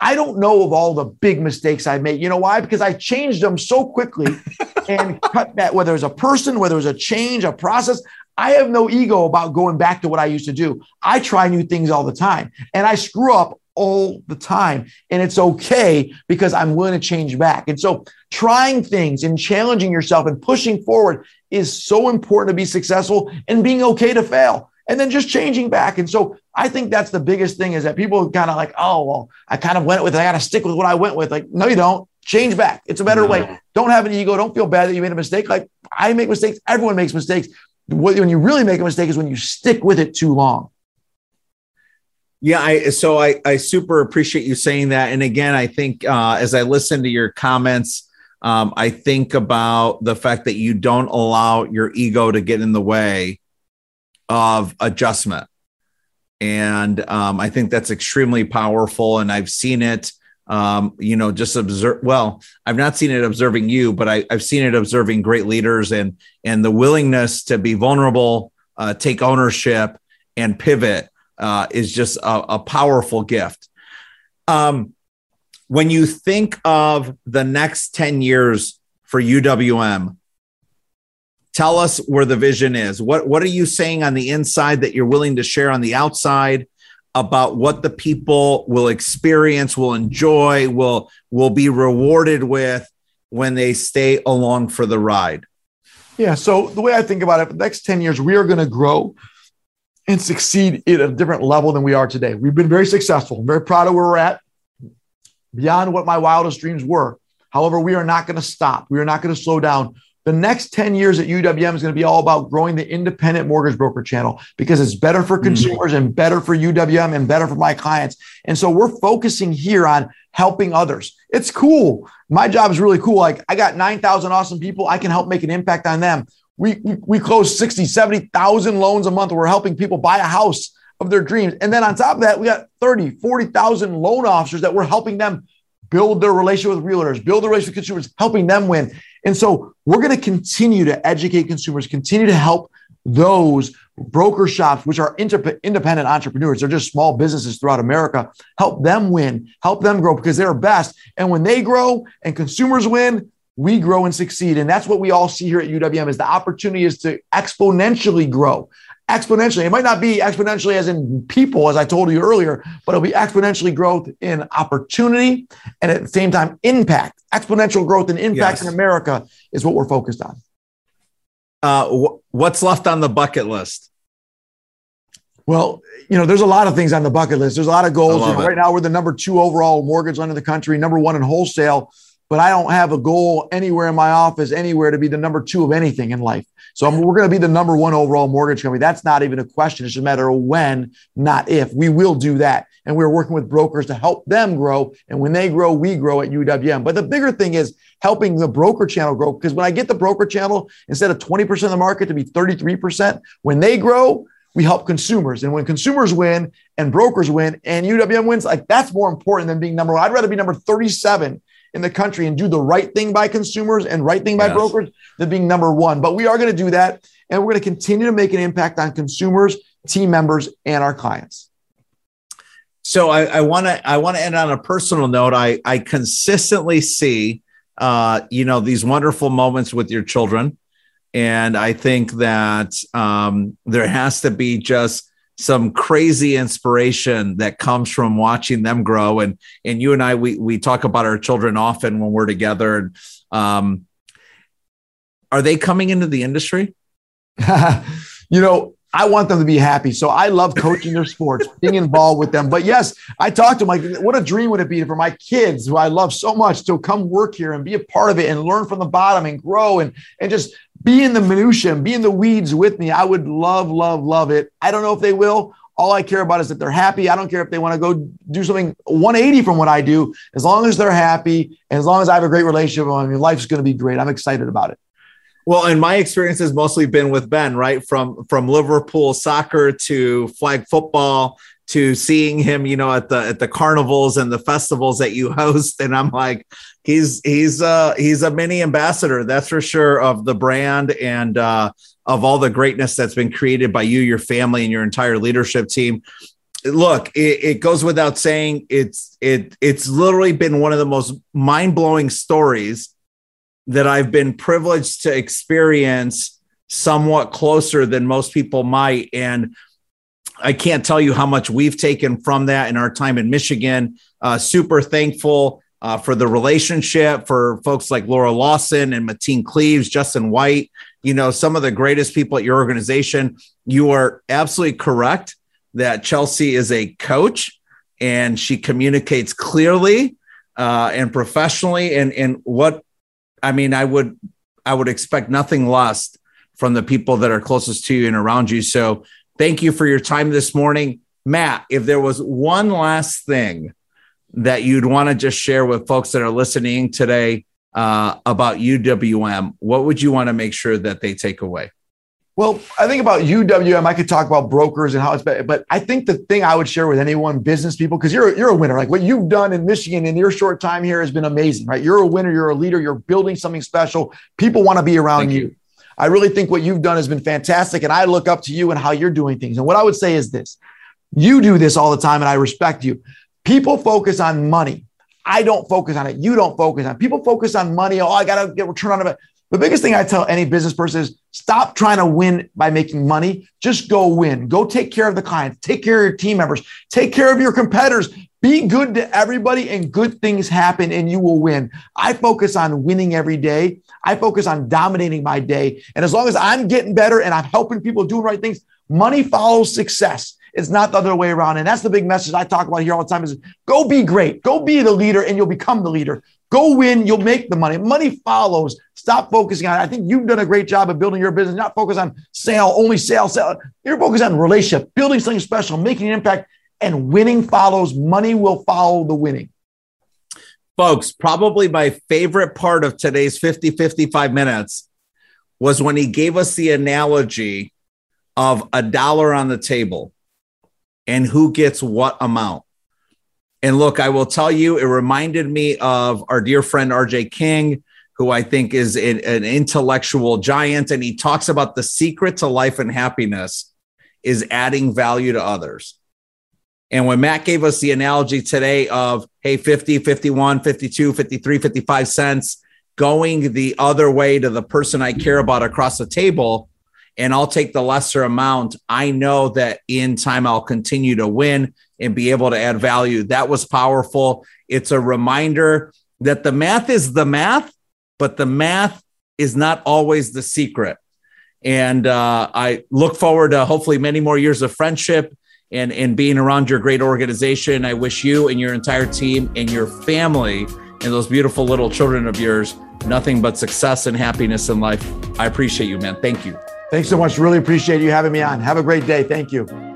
I don't know of all the big mistakes I made. You know why? Because I changed them so quickly and cut that, whether it's a person, whether it's a change, a process. I have no ego about going back to what I used to do. I try new things all the time and I screw up all the time. And it's okay because I'm willing to change back. And so trying things and challenging yourself and pushing forward is so important to be successful and being okay to fail and then just changing back. And so I think that's the biggest thing is that people kind of like, oh, well, I kind of went with, it. I got to stick with what I went with. Like, no, you don't. Change back. It's a better no. way. Don't have an ego. Don't feel bad that you made a mistake. Like I make mistakes. Everyone makes mistakes. When you really make a mistake is when you stick with it too long. Yeah, I so I I super appreciate you saying that. And again, I think uh, as I listen to your comments, um, I think about the fact that you don't allow your ego to get in the way of adjustment, and um, I think that's extremely powerful. And I've seen it. Um, you know, just observe. Well, I've not seen it observing you, but I, have seen it observing great leaders and and the willingness to be vulnerable, uh, take ownership, and pivot uh, is just a, a powerful gift. Um, when you think of the next 10 years for UWM, tell us where the vision is. What, what are you saying on the inside that you're willing to share on the outside about what the people will experience, will enjoy, will, will be rewarded with when they stay along for the ride? Yeah. So the way I think about it, the next 10 years, we are going to grow and succeed at a different level than we are today. We've been very successful. I'm very proud of where we're at, beyond what my wildest dreams were. However, we are not going to stop. We are not going to slow down. The next 10 years at UWM is going to be all about growing the independent mortgage broker channel because it's better for mm. consumers mm-hmm. and better for UWM and better for my clients. And so we're focusing here on helping others. It's cool. My job is really cool. Like I got 9,000 awesome people. I can help make an impact on them. We, we, we close 60, 70,000 loans a month. We're helping people buy a house of their dreams. And then on top of that, we got 30, 40,000 loan officers that we're helping them build their relationship with realtors, build their relationship with consumers, helping them win. And so we're going to continue to educate consumers, continue to help those broker shops, which are inter- independent entrepreneurs, they're just small businesses throughout America, help them win, help them grow because they're best. And when they grow and consumers win, we grow and succeed. And that's what we all see here at UWM is the opportunity is to exponentially grow. Exponentially. It might not be exponentially as in people, as I told you earlier, but it'll be exponentially growth in opportunity and at the same time impact. Exponential growth and impact yes. in America is what we're focused on. Uh, what's left on the bucket list? Well, you know, there's a lot of things on the bucket list. There's a lot of goals. You know, right now, we're the number two overall mortgage lender in the country, number one in wholesale but I don't have a goal anywhere in my office, anywhere to be the number two of anything in life. So I'm, we're going to be the number one overall mortgage company. That's not even a question. It's a matter of when, not if. We will do that. And we're working with brokers to help them grow. And when they grow, we grow at UWM. But the bigger thing is helping the broker channel grow. Because when I get the broker channel, instead of 20% of the market to be 33%, when they grow, we help consumers. And when consumers win and brokers win and UWM wins, like that's more important than being number one. I'd rather be number 37 in the country and do the right thing by consumers and right thing by yes. brokers than being number one. But we are going to do that. And we're going to continue to make an impact on consumers, team members, and our clients. So I want to I want to end on a personal note. I I consistently see uh, you know these wonderful moments with your children, and I think that um, there has to be just some crazy inspiration that comes from watching them grow and and you and I we we talk about our children often when we're together And um are they coming into the industry you know I want them to be happy. So I love coaching their sports, being involved with them. But yes, I talked to them like, what a dream would it be for my kids, who I love so much, to come work here and be a part of it and learn from the bottom and grow and and just be in the minutia, and be in the weeds with me. I would love, love, love it. I don't know if they will. All I care about is that they're happy. I don't care if they want to go do something 180 from what I do. As long as they're happy and as long as I have a great relationship I mean, life's going to be great. I'm excited about it. Well, and my experience has mostly been with Ben, right? From from Liverpool soccer to flag football to seeing him, you know, at the at the carnivals and the festivals that you host. And I'm like, he's he's uh he's a mini ambassador, that's for sure, of the brand and uh of all the greatness that's been created by you, your family, and your entire leadership team. Look, it, it goes without saying, it's it it's literally been one of the most mind-blowing stories that I've been privileged to experience somewhat closer than most people might. And I can't tell you how much we've taken from that in our time in Michigan. Uh, super thankful uh, for the relationship for folks like Laura Lawson and Mateen Cleaves, Justin White, you know, some of the greatest people at your organization. You are absolutely correct that Chelsea is a coach and she communicates clearly uh, and professionally. And, and what I mean, I would I would expect nothing less from the people that are closest to you and around you. So thank you for your time this morning. Mat, if there was one last thing that you'd want to just share with folks that are listening today uh, about UWM, what would you want to make sure that they take away? Well, I think about UWM. I could talk about brokers and how it's better, but I think the thing I would share with anyone, business people, because you're you're a winner. Like what you've done in Michigan in your short time here has been amazing, right? You're a winner. You're a leader. You're building something special. People want to be around you. you. I really think what you've done has been fantastic. And I look up to you and how you're doing things. And what I would say is this you do this all the time, and I respect you. People focus on money. I don't focus on it. You don't focus on it. People focus on money. Oh, I got to get return on it. The biggest thing I tell any business person is stop trying to win by making money. Just go win. Go take care of the clients, take care of your team members, take care of your competitors. Be good to everybody, and good things happen, and you will win. I focus on winning every day. I focus on dominating my day. And as long as I'm getting better and I'm helping people do the right things, money follows success. It's not the other way around. And that's the big message I talk about here all the time is go be great. Go be the leader and you'll become the leader. Go win, you'll make the money. Money follows. Stop focusing on it. I think you've done a great job of building your business, not focus on sale, only sale, sale. You're focused on relationship, building something special, making an impact, and winning follows. Money will follow the winning. Folks, probably my favorite part of today's 50 55 minutes was when he gave us the analogy of a dollar on the table and who gets what amount. And look, I will tell you, it reminded me of our dear friend RJ King, who I think is an, an intellectual giant. And he talks about the secret to life and happiness is adding value to others. And when Mat gave us the analogy today of, hey, 50, 51, 52, 53, 55 cents, going the other way to the person I care about across the table, and I'll take the lesser amount, I know that in time I'll continue to win and be able to add value. That was powerful. It's a reminder that the math is the math, but the math is not always the secret. And uh, I look forward to hopefully many more years of friendship and, and being around your great organization. I wish you and your entire team and your family and those beautiful little children of yours nothing but success and happiness in life. I appreciate you, man. Thank you. Thanks so much. Really appreciate you having me on. Have a great day. Thank you.